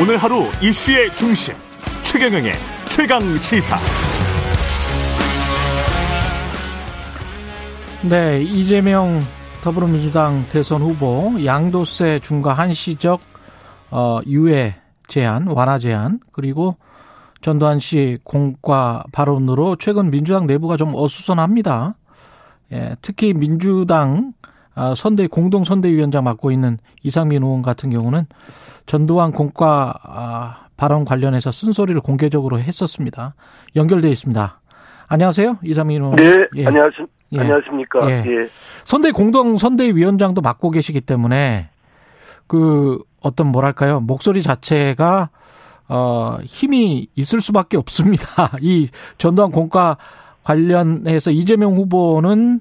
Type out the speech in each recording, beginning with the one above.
오늘 하루 이슈의 중심 최경영의 최강 시사. 네, 이재명 더불어민주당 대선 후보 양도세 중과 한시적 어, 유예 제한, 완화 제한, 그리고 전두환 씨 공과 발언으로 최근 민주당 내부가 좀 어수선합니다. 예, 특히 민주당 아, 선대 공동 선대위원장 맡고 있는 이상민 의원 같은 경우는 전두환 공과 아, 발언 관련해서 쓴소리를 공개적으로 했었습니다. 연결돼 있습니다. 안녕하세요, 이상민 의원. 네, 예. 안녕하십, 예. 안녕하십니까. 예. 예. 선대 공동 선대위원장도 맡고 계시기 때문에 그 어떤 뭐랄까요 목소리 자체가 어 힘이 있을 수밖에 없습니다. 이 전두환 공과 관련해서 이재명 후보는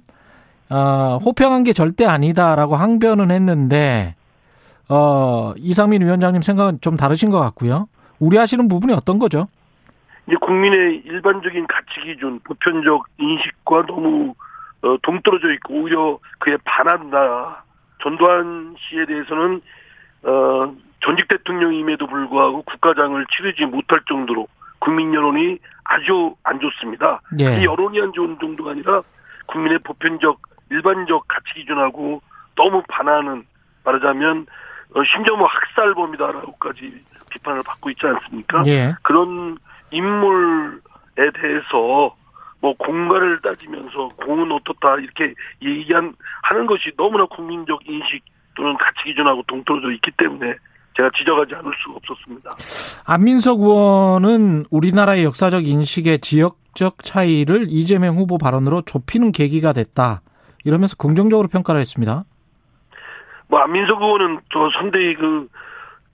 어, 호평한 게 절대 아니다라고 항변은 했는데 어, 이상민 위원장님 생각은 좀 다르신 것 같고요. 우려하시는 부분이 어떤 거죠? 이제 국민의 일반적인 가치 기준, 보편적 인식과 너무 어, 동떨어져 있고 오히려 그에 반한다. 전두환 씨에 대해서는 어, 전직 대통령임에도 불구하고 국가장을 치르지 못할 정도로 국민 여론이 아주 안 좋습니다. 예. 이 여론이 안 좋은 정도가 아니라 국민의 보편적 일반적 가치 기준하고 너무 반하는 말하자면 어, 심지어 뭐 학살범이다라고까지 비판을 받고 있지 않습니까? 예. 그런 인물에 대해서 뭐 공가를 따지면서 공은 어떻다 이렇게 얘기한 하는 것이 너무나 국민적 인식 또는 가치 기준하고 동떨어져 있기 때문에 제가 지적하지 않을 수가 없었습니다. 안민석 의원은 우리나라의 역사적 인식의 지역적 차이를 이재명 후보 발언으로 좁히는 계기가 됐다. 이러면서 긍정적으로 평가를 했습니다. 뭐 안민석 의원은 저 선대위 그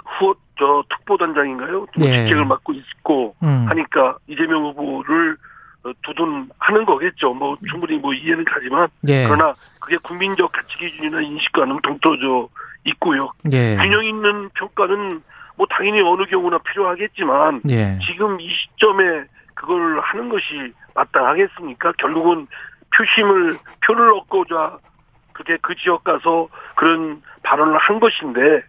후보 저 특보단장인가요? 뭐 예. 직책을 맡고 있고 음. 하니까 이재명 후보를 어, 두둔하는 거겠죠. 뭐 충분히 뭐 이해는 가지만 예. 그러나 그게 국민적 가치 기준이나 인식과는 동떨어져 있고요. 예. 균형 있는 평가는 뭐 당연히 어느 경우나 필요하겠지만 예. 지금 이 시점에 그걸 하는 것이 마땅하겠습니까? 결국은 표심을 표를 얻고자 그게 그 지역 가서 그런 발언을 한 것인데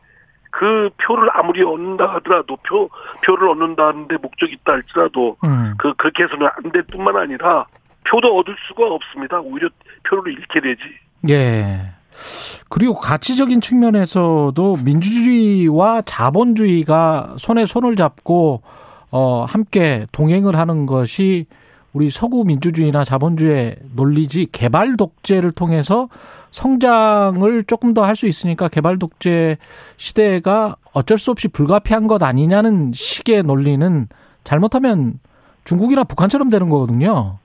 그 표를 아무리 얻는다 하더라도 표 표를 얻는다는데 목적이 있다 할지라도 음. 그 그렇게 해서는 안 될 뿐만 아니라 표도 얻을 수가 없습니다. 오히려 표를 잃게 되지. 예. 그리고 가치적인 측면에서도 민주주의와 자본주의가 손에 손을 잡고 어 함께 동행을 하는 것이 우리 서구 민주주의나 자본주의 논리지 개발 독재를 통해서 성장을 조금 더 할 수 있으니까 개발 독재 시대가 어쩔 수 없이 불가피한 것 아니냐는 식의 논리는 잘못하면 중국이나 북한처럼 되는 거거든요.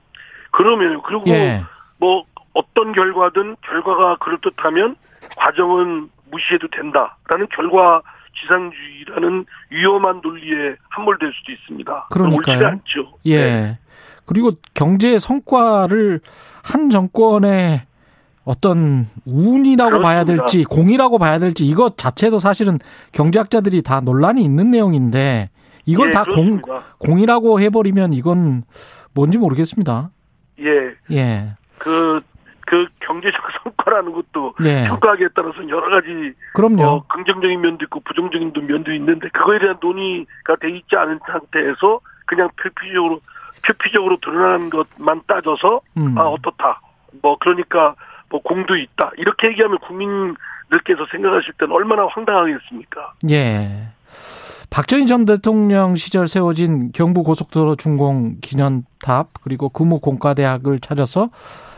그러면 그리고 예. 뭐 어떤 결과든 결과가 그럴듯하면 과정은 무시해도 된다라는 결과 지상주의라는 위험한 논리에 함몰될 수도 있습니다. 그러니까요. 않죠. 예. 네. 그리고 경제 성과를 한 정권의 어떤 운이라고 그렇습니다. 봐야 될지 공이라고 봐야 될지 이것 자체도 사실은 경제학자들이 다 논란이 있는 내용인데 이걸 예, 다 공, 공이라고 해버리면 이건 뭔지 모르겠습니다. 예. 예. 그, 그 경제적 성과라는 것도 예. 평가하기에 따라서 여러 가지 그럼요. 어, 긍정적인 면도 있고 부정적인 면도 있는데 그거에 대한 논의가 돼 있지 않은 상태에서 그냥 표피적으로 표피적으로 드러나는 것만 따져서 음. 아 어떻다. 뭐 그러니까 뭐 공도 있다. 이렇게 얘기하면 국민들께서 생각하실 때는 얼마나 황당하겠습니까? 예. 박정희 전 대통령 시절 세워진 경부 고속도로 준공 기념탑 그리고 금호 공과대학을 찾아서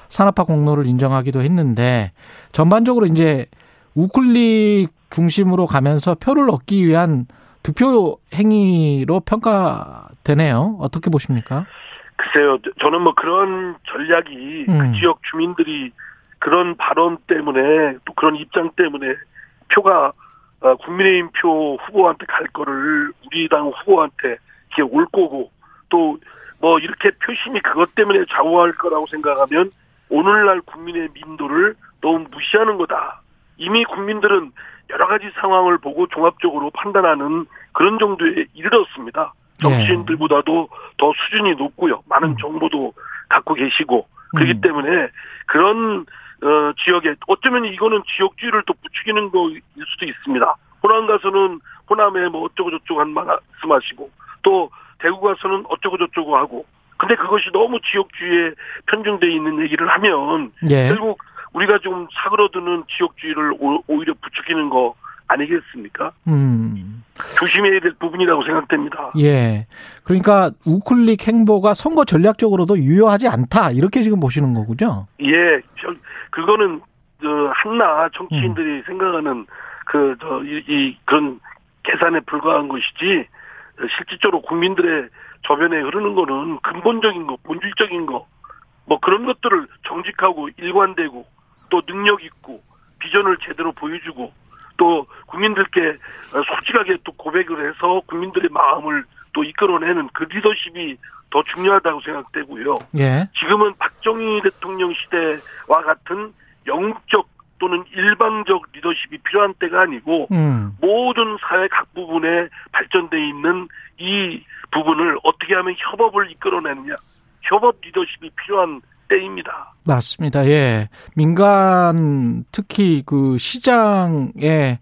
산업화 공로를 인정하기도 했는데 전반적으로 이제 우클릭 중심으로 가면서 표를 얻기 위한 득표 행위로 평가되네요. 어떻게 보십니까? 글쎄요, 저는 뭐 그런 전략이 그 음. 그 지역 주민들이 그런 발언 때문에 또 그런 입장 때문에 표가 어, 국민의힘 표 후보한테 갈 거를 우리 당 후보한테 이렇게 올 거고 또 뭐 이렇게 표심이 그것 때문에 좌우할 거라고 생각하면 오늘날 국민의 민도를 너무 무시하는 거다. 이미 국민들은 여러 가지 상황을 보고 종합적으로 판단하는 그런 정도에 이르렀습니다. 네. 정치인들보다도 더 수준이 높고요. 많은 음. 정보도 갖고 계시고 그렇기 음. 때문에 그런 어, 지역에 어쩌면 이거는 지역주의를 또 부추기는 거일 수도 있습니다. 호남 가서는 호남에 뭐 어쩌고 저쩌고 한 말씀하시고 또 대구 가서는 어쩌고 저쩌고 하고 근데 그것이 너무 지역주의에 편중돼 있는 얘기를 하면 예. 결국 우리가 좀 사그러드는 지역주의를 오히려 부추기는 거 아니겠습니까? 음. 조심해야 될 부분이라고 생각됩니다. 예. 그러니까 우클릭 행보가 선거 전략적으로도 유효하지 않다 이렇게 지금 보시는 거군요. 예. 그거는 저 한나 정치인들이 음. 생각하는 그 저이 이, 그런 계산에 불과한 것이지 실질적으로 국민들의 저변에 흐르는 거는 근본적인 거, 본질적인 거, 뭐 그런 것들을 정직하고 일관되고 또 능력 있고 비전을 제대로 보여주고 또 국민들께 솔직하게 또 고백을 해서 국민들의 마음을 또 이끌어내는 그 리더십이 더 중요하다고 생각되고요. 예. 지금은 박정희 대통령 시대와 같은 영적 또는 일방적 리더십이 필요한 때가 아니고 음. 모든 사회 각 부분에 발전돼 있는 이 부분을 어떻게 하면 협업을 이끌어내느냐 협업 리더십이 필요한 때입니다. 맞습니다. 예. 민간 특히 그 시장에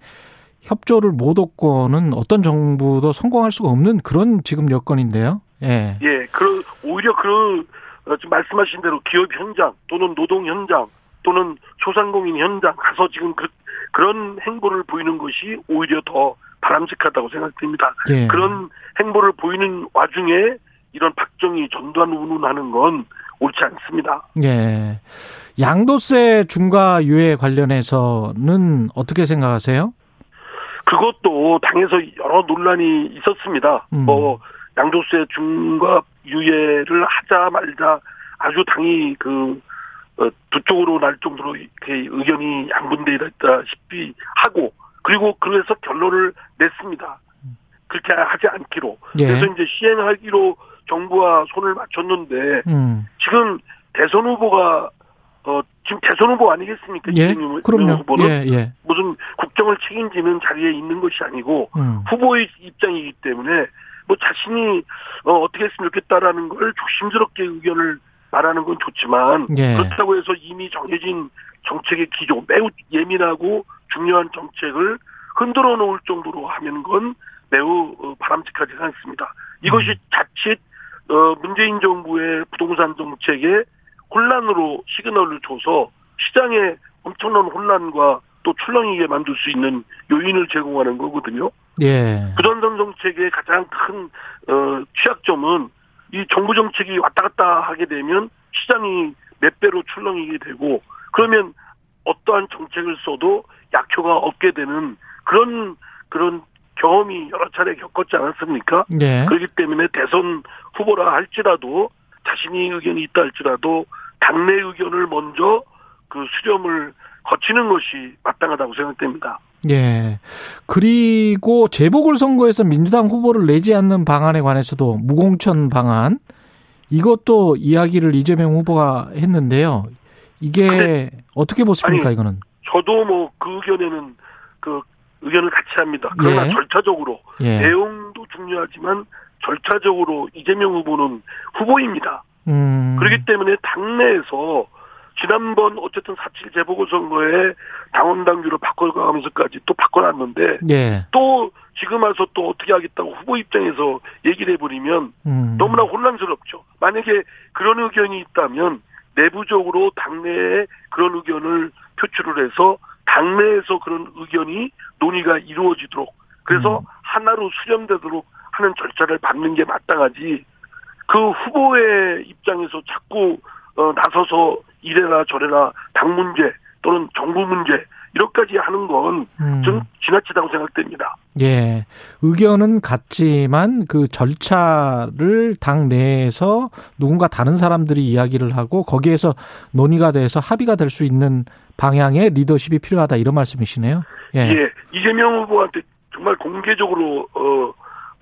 협조를 못 얻고는 어떤 정부도 성공할 수가 없는 그런 지금 여건인데요. 예. 예. 그 오히려 그 어, 지금 말씀하신 대로 기업 현장 또는 노동 현장 또는 소상공인 현장 가서 지금 그, 그런 행보를 보이는 것이 오히려 더 바람직하다고 생각됩니다. 예. 그런 행보를 보이는 와중에 이런 박정희 전두환 운운하는 건 옳지 않습니다. 예. 양도세 중과 유예 관련해서는 어떻게 생각하세요? 그것도 당에서 여러 논란이 있었습니다. 음. 뭐 양도세 중과 유예를 하자 말자 아주 당이 그 어, 두 쪽으로 날 정도로 이렇게 의견이 양분돼 있다시피 하고 그리고 그래서 결론을 냈습니다. 그렇게 하지 않기로. 예. 그래서 이제 시행하기로 정부와 손을 맞췄는데 음. 지금 대선 후보가 어 지금 대선 후보 아니겠습니까? 예, 그럼요. 후보는 예, 예. 무슨 국정을 책임지는 자리에 있는 것이 아니고 음. 후보의 입장이기 때문에 뭐 자신이 어, 어떻게 했으면 좋겠다라는 걸 조심스럽게 의견을 말하는 건 좋지만 예. 그렇다고 해서 이미 정해진 정책의 기조 매우 예민하고 중요한 정책을 흔들어 놓을 정도로 하는 건 매우 어, 바람직하지 않습니다. 이것이 음. 자칫 어, 문재인 정부의 부동산 정책에 혼란으로 시그널을 줘서 시장에 엄청난 혼란과 또 출렁이게 만들 수 있는 요인을 제공하는 거거든요. 예. 부동산 정책의 가장 큰 어, 취약점은 이 정부 정책이 왔다 갔다 하게 되면 시장이 몇 배로 출렁이게 되고 그러면 어떠한 정책을 써도 약효가 없게 되는 그런 그런 경험이 여러 차례 겪었지 않았습니까? 네. 그렇기 때문에 대선 후보라 할지라도 자신이 의견이 있다 할지라도 당내 의견을 먼저 그 수렴을 거치는 것이 마땅하다고 생각됩니다. 예. 그리고 재보궐선거에서 민주당 후보를 내지 않는 방안에 관해서도 무공천 방안 이것도 이야기를 이재명 후보가 했는데요. 이게 어떻게 보십니까 아니, 이거는? 저도 뭐 그 의견에는 그 의견을 같이 합니다. 그러나 예. 절차적으로 예. 내용도 중요하지만 절차적으로 이재명 후보는 후보입니다. 음. 그렇기 때문에 당내에서 지난번 어쨌든 4.7 재보궐선거에 당원 당규를 바꿔가면서까지 또 바꿔놨는데 예. 또 지금 와서 또 어떻게 하겠다고 후보 입장에서 얘기를 해버리면 음. 너무나 혼란스럽죠. 만약에 그런 의견이 있다면 내부적으로 당내에 그런 의견을 표출을 해서 당내에서 그런 의견이 논의가 이루어지도록 그래서 음. 하나로 수렴되도록 하는 절차를 밟는 게 마땅하지 그 후보의 입장에서 자꾸 어, 나서서 이래라 저래라 당 문제 또는 정부 문제 이렇게까지 하는 건좀 음. 지나치다고 생각됩니다. 예. 의견은 같지만 그 절차를 당 내에서 누군가 다른 사람들이 이야기를 하고 거기에서 논의가 돼서 합의가 될 수 있는 방향의 리더십이 필요하다 이런 말씀이시네요. 예. 예. 이재명 후보한테 정말 공개적으로 어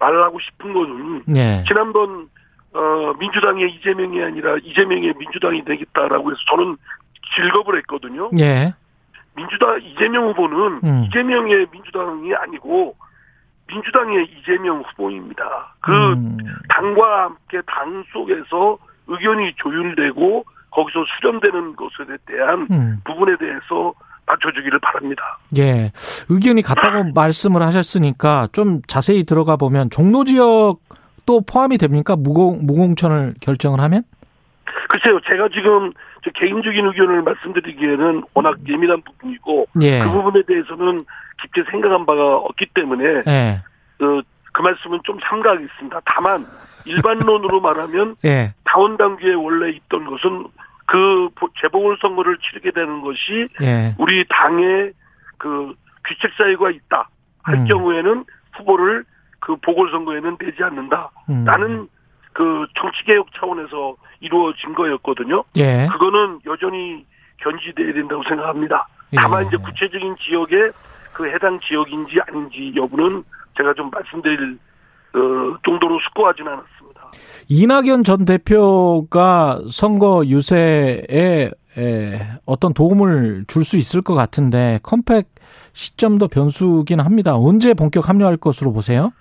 말하고 싶은 거는 예. 지난번 어 민주당의 이재명이 아니라 이재명의 민주당이 되겠다라고 해서 저는 즐겁을 했거든요. 예. 민주당 이재명 후보는 음. 이재명의 민주당이 아니고 민주당의 이재명 후보입니다. 그 음. 당과 함께 당 속에서 의견이 조율되고 거기서 수렴되는 것에 대한 음. 부분에 대해서 맞춰주기를 바랍니다. 예. 의견이 같다고 말씀을 하셨으니까 좀 자세히 들어가 보면 종로 지역도 포함이 됩니까? 무공, 무공천을 결정을 하면? 글쎄요, 제가 지금 개인적인 의견을 말씀드리기에는 워낙 예민한 부분이고 예. 그 부분에 대해서는 깊게 생각한 바가 없기 때문에 예. 그, 그 말씀은 좀 삼가하겠습니다. 다만 일반론으로 말하면 예. 당원 당규에 원래 있던 것은 그 재보궐선거를 치르게 되는 것이 예. 우리 당의 그 규칙 사유가 있다 할 음. 경우에는 후보를 그 보궐선거에는 내지 않는다라는 음. 그 정치개혁 차원에서 이루어진 거였거든요. 예. 그거는 여전히 견지돼야 된다고 생각합니다. 다만 예. 이제 구체적인 지역에 그 해당 지역인지 아닌지 여부는 제가 좀 말씀드릴 어, 정도로 숙고하지는 않았습니다. 이낙연 전 대표가 선거 유세에 어떤 도움을 줄 수 있을 것 같은데 컴팩 시점도 변수긴 합니다. 언제 본격 합류할 것으로 보세요?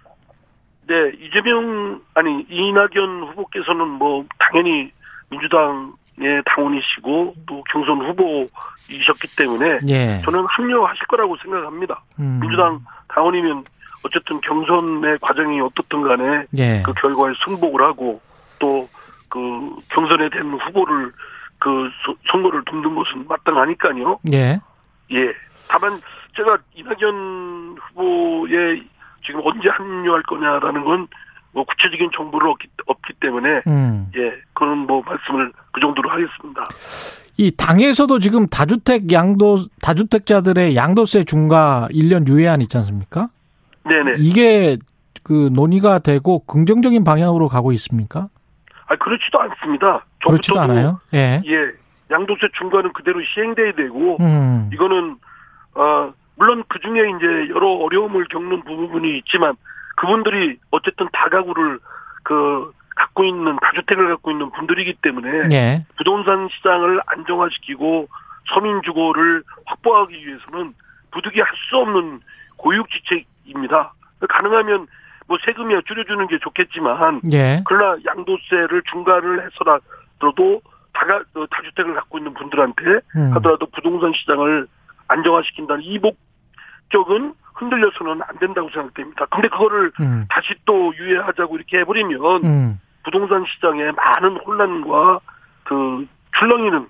네, 이재명 아니 이낙연 후보께서는 뭐 당연히 민주당의 당원이시고 또 경선 후보이셨기 때문에 예. 저는 합류하실 거라고 생각합니다. 음. 민주당 당원이면 어쨌든 경선의 과정이 어떻든 간에 예. 그 결과에 승복을 하고 또 그 경선에 된 후보를 그 선거를 돕는 것은 마땅하니까요. 예. 예. 다만 제가 이낙연 후보의 지금 언제 합류할 거냐라는 건 뭐 구체적인 정보를 없기, 없기 때문에 음. 예 그런 뭐 말씀을 그 정도로 하겠습니다. 이 당에서도 지금 다주택 양도 다주택자들의 양도세 중과 1년 유예안 있지 않습니까? 네네. 이게 그 논의가 되고 긍정적인 방향으로 가고 있습니까? 아 그렇지도 않습니다. 그렇지도 않아요. 예. 예. 양도세 중과는 그대로 시행돼야 되고 음. 이거는 어 물론 그 중에 이제 여러 어려움을 겪는 부분이 있지만 그분들이 어쨌든 다가구를 그 갖고 있는 다주택을 갖고 있는 분들이기 때문에 예. 부동산 시장을 안정화시키고 서민 주거를 확보하기 위해서는 부득이 할 수 없는 고육지책입니다. 가능하면 뭐 세금이야 줄여주는 게 좋겠지만 예. 그러나 양도세를 중과를 해서라도 다가 어, 다주택을 갖고 있는 분들한테 음. 하더라도 부동산 시장을 안정화시킨다는 이 목적은 흔들려서는 안 된다고 생각됩니다. 근데 그거를 음. 다시 또 유예하자고 이렇게 해버리면 음. 부동산 시장에 많은 혼란과 그 출렁이는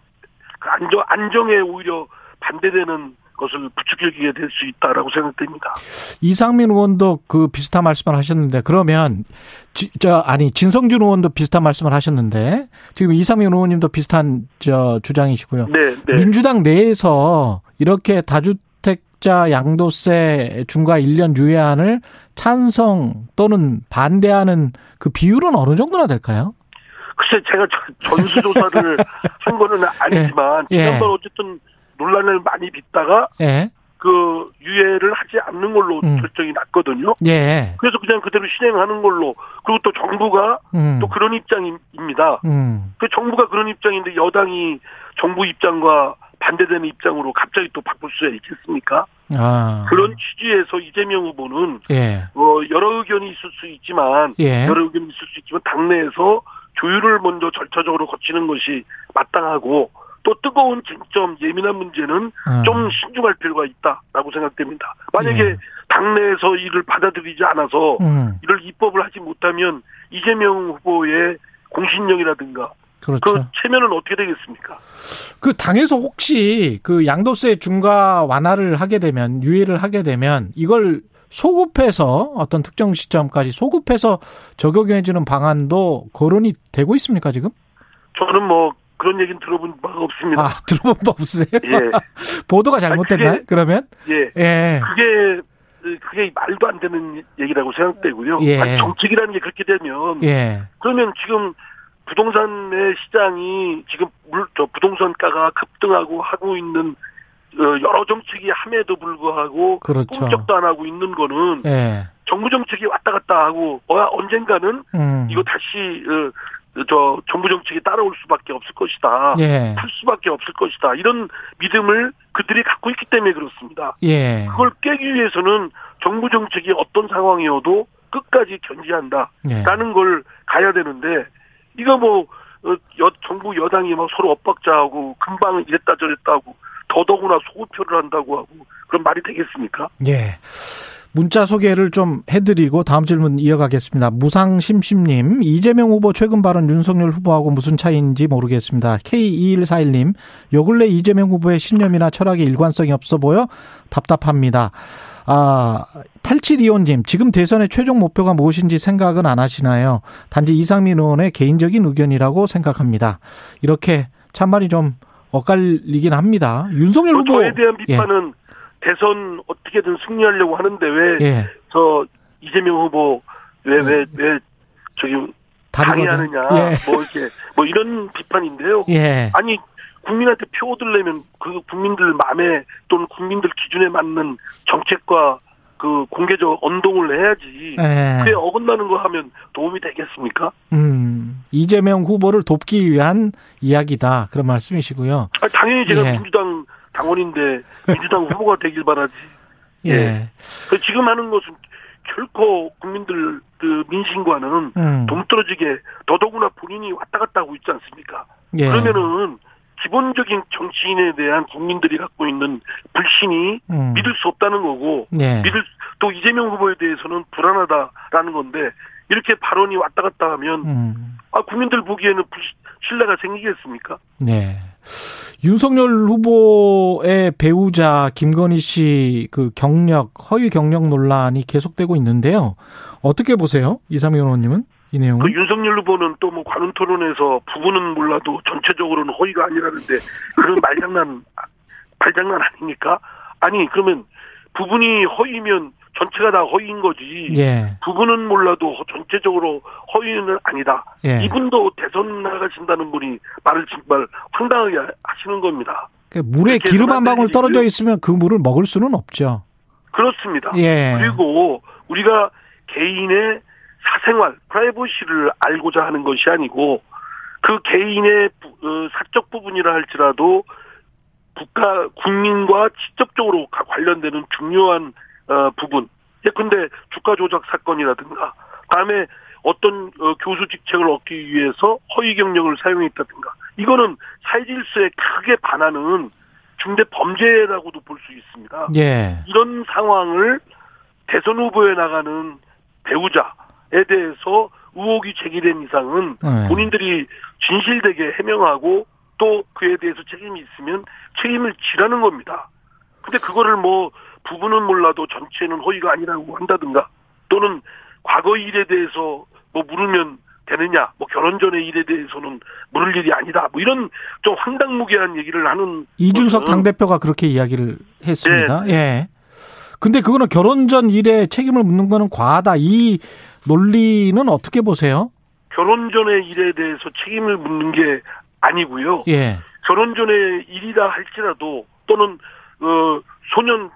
그 안정 안정에 오히려 반대되는 것을 부추기게 될 수 있다라고 생각됩니다. 이상민 의원도 그 비슷한 말씀을 하셨는데 그러면 지, 저 아니 진성준 의원도 비슷한 말씀을 하셨는데 지금 이상민 의원님도 비슷한 저 주장이시고요. 네, 네. 민주당 내에서 이렇게 다주택자 양도세 중과 1년 유예안을 찬성 또는 반대하는 그 비율은 어느 정도나 될까요? 글쎄 제가 전수조사를 한 거는 아니지만 예, 예. 지난번 어쨌든 논란을 많이 빚다가 예. 그 유예를 하지 않는 걸로 음. 결정이 났거든요. 예. 그래서 그냥 그대로 실행하는 걸로 그리고 또 정부가 음. 또 그런 입장입니다. 음. 그 정부가 그런 입장인데 여당이 정부 입장과 반대되는 입장으로 갑자기 또 바꿀 수 있겠습니까? 아. 그런 취지에서 이재명 후보는 예. 어, 여러 의견이 있을 수 있지만 예. 여러 의견이 있을 수 있지만 당내에서 조율을 먼저 절차적으로 거치는 것이 마땅하고 또 뜨거운 쟁점, 예민한 문제는 음. 좀 신중할 필요가 있다라고 생각됩니다. 만약에 예. 당내에서 이를 받아들이지 않아서 음. 이를 입법을 하지 못하면 이재명 후보의 공신력이라든가 그렇죠. 그 체면은 어떻게 되겠습니까? 그 당에서 혹시 그 양도세 중과 완화를 하게 되면 유예를 하게 되면 이걸 소급해서 어떤 특정 시점까지 소급해서 적용해주는 방안도 거론이 되고 있습니까 지금? 저는 뭐 그런 얘기는 들어본 바가 없습니다. 아, 들어본 바 없으세요? 예. 보도가 잘못됐나요? 아니, 그게, 그러면? 예. 예. 그게 그게 말도 안 되는 얘기라고 생각되고요. 예. 아니, 정책이라는 게 그렇게 되면 예. 그러면 지금 부동산의 시장이 지금 물, 저 부동산가가 급등하고 하고 있는 어, 여러 정책이 함에도 불구하고 그렇죠. 꿈쩍도 안 하고 있는 거는 예. 정부 정책이 왔다 갔다 하고 어, 언젠가는 음. 이거 다시 어, 저 정부 정책이 따라올 수밖에 없을 것이다. 예. 풀 수밖에 없을 것이다. 이런 믿음을 그들이 갖고 있기 때문에 그렇습니다. 예. 그걸 깨기 위해서는 정부 정책이 어떤 상황이어도 끝까지 견지한다라는 예. 걸 가야 되는데 이거 뭐 어, 여, 정부 여당이 막 서로 엇박자하고 금방 이랬다 저랬다 하고 더더구나 소급표를 한다고 하고 그런 말이 되겠습니까? 예. 문자 소개를 좀 해드리고 다음 질문 이어가겠습니다. 무상심심님, 이재명 후보 최근 발언 윤석열 후보하고 무슨 차이인지 모르겠습니다. K2141님, 요 근래 이재명 후보의 신념이나 철학에 일관성이 없어 보여 답답합니다. 아, 8725님, 지금 대선의 최종 목표가 무엇인지 생각은 안 하시나요? 단지 이상민 의원의 개인적인 의견이라고 생각합니다. 이렇게 참말이 좀 엇갈리긴 합니다. 윤석열 후보. 저에 대한 비판은 예. 대선 어떻게든 승리하려고 하는데 왜저 예. 이재명 후보 왜 왜왜 왜, 왜 저기 방해하느냐 예. 뭐 이렇게 뭐 이런 비판인데요. 예. 아니 국민한테 표 얻으려면 그 국민들 마음에 또는 국민들 기준에 맞는 정책과 그 공개적 언동을 해야지. 예. 그게 어긋나는 거 하면 도움이 되겠습니까? 음, 이재명 후보를 돕기 위한 이야기다. 그런 말씀이시고요. 아, 당연히 제가 예. 민주당 당원인데 민주당 후보가 되길 바라지. 예. 예. 그 지금 하는 것은 결코 국민들 그 민심과는 음. 동떨어지게 더더구나 본인이 왔다 갔다 하고 있지 않습니까? 예. 그러면은 기본적인 정치인에 대한 국민들이 갖고 있는 불신이 음. 믿을 수 없다는 거고 예. 믿을 또 이재명 후보에 대해서는 불안하다라는 건데 이렇게 발언이 왔다 갔다 하면 음. 아 국민들 보기에는 신뢰가 생기겠습니까? 네. 윤석열 후보의 배우자 김건희 씨 그 경력 허위 경력 논란이 계속되고 있는데요. 어떻게 보세요, 이상민 의원님은 이 내용은? 그 윤석열 후보는 또 뭐 관훈 토론에서 부분은 몰라도 전체적으로는 허위가 아니라는데 그런 말장난 말장난 아닙니까? 아니 그러면 부분이 허위면 전체가 다 허위인 거지. 예. 부분은 몰라도 전체적으로 허위는 아니다. 예. 이분도 대선 나가신다는 분이 말을 정말 황당하게 하시는 겁니다. 그러니까 물에 기름 한 방울 떨어져 있으면 그 물을 먹을 수는 없죠. 그렇습니다. 예. 그리고 우리가 개인의 사생활, 프라이버시를 알고자 하는 것이 아니고 그 개인의 어, 사적 부분이라 할지라도 국가 국민과 직접적으로 관련되는 중요한 어, 부분. 예, 근데 주가 조작 사건이라든가, 다음에 어떤 어, 교수 직책을 얻기 위해서 허위 경력을 사용했다든가, 이거는 사회 질서에 크게 반하는 중대 범죄라고도 볼 수 있습니다. 예. 이런 상황을 대선 후보에 나가는 배우자에 대해서 의혹이 제기된 이상은 네. 본인들이 진실되게 해명하고 또 그에 대해서 책임이 있으면 책임을 지라는 겁니다. 근데 그거를 뭐 부분은 몰라도 전체는 허위가 아니라고 한다든가 또는 과거 일에 대해서 뭐 물으면 되느냐, 뭐 결혼 전의 일에 대해서는 물을 일이 아니다, 뭐 이런 좀 황당무계한 얘기를 하는 이준석 당 대표가 그렇게 이야기를 했습니다. 네. 예. 근데 그거는 결혼 전 일에 책임을 묻는 거는 과하다. 이 논리는 어떻게 보세요? 결혼 전의 일에 대해서 책임을 묻는 게 아니고요. 예. 결혼 전의 일이라 할지라도 또는 어 소년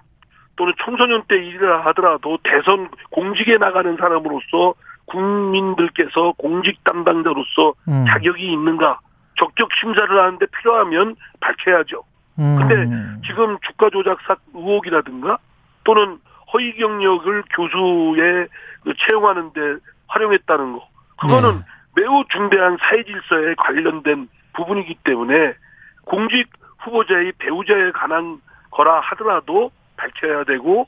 또는 청소년 때 일이라 하더라도 대선 공직에 나가는 사람으로서 국민들께서 공직 담당자로서 음. 자격이 있는가 적격 심사를 하는데 필요하면 밝혀야죠. 음. 근데 지금 주가 조작 사 의혹이라든가 또는 허위 경력을 교수에 그 채용하는데 활용했다는 거 그거는 네. 매우 중대한 사회 질서에 관련된 부분이기 때문에 공직 후보자의 배우자에 관한 거라 하더라도 밝혀야 되고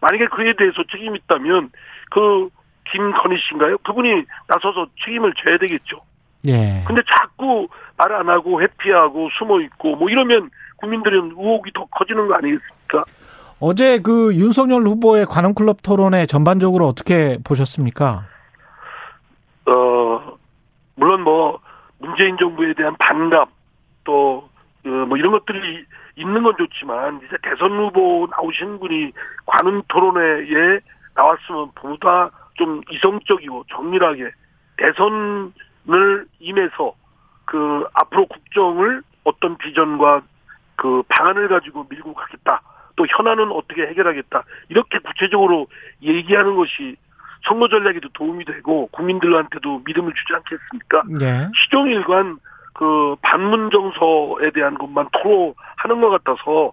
만약에 그에 대해서 책임이 있다면 그 김건희 씨인가요? 그분이 나서서 책임을 져야 되겠죠. 예. 근데 자꾸 말 안 하고 회피하고 숨어 있고 뭐 이러면 국민들은 의혹이 더 커지는 거 아니겠습니까? 어제 그 윤석열 후보의 관훈클럽 토론회 전반적으로 어떻게 보셨습니까? 어 물론 뭐 문재인 정부에 대한 반감 또뭐 어, 이런 것들이 있는 건 좋지만 이제 대선 후보 나오신 분이 관훈 토론회에 나왔으면 보다 좀 이성적이고 정밀하게 대선을 임해서 그 앞으로 국정을 어떤 비전과 그 방안을 가지고 밀고 가겠다. 또 현안은 어떻게 해결하겠다. 이렇게 구체적으로 얘기하는 것이 선거 전략에도 도움이 되고 국민들한테도 믿음을 주지 않겠습니까? 네. 시종일관 그 반문 정서에 대한 것만 토로하는 것 같아서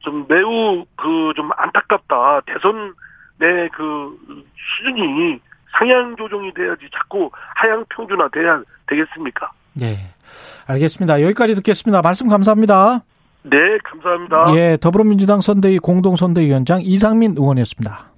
좀 매우 그 좀 안타깝다. 대선 내 그 수준이 상향 조정이 돼야지 자꾸 하향 평준화 돼야 되겠습니까? 네. 알겠습니다. 여기까지 듣겠습니다. 말씀 감사합니다. 네, 감사합니다. 예, 더불어민주당 선대위 공동선대위원장 이상민 의원이었습니다.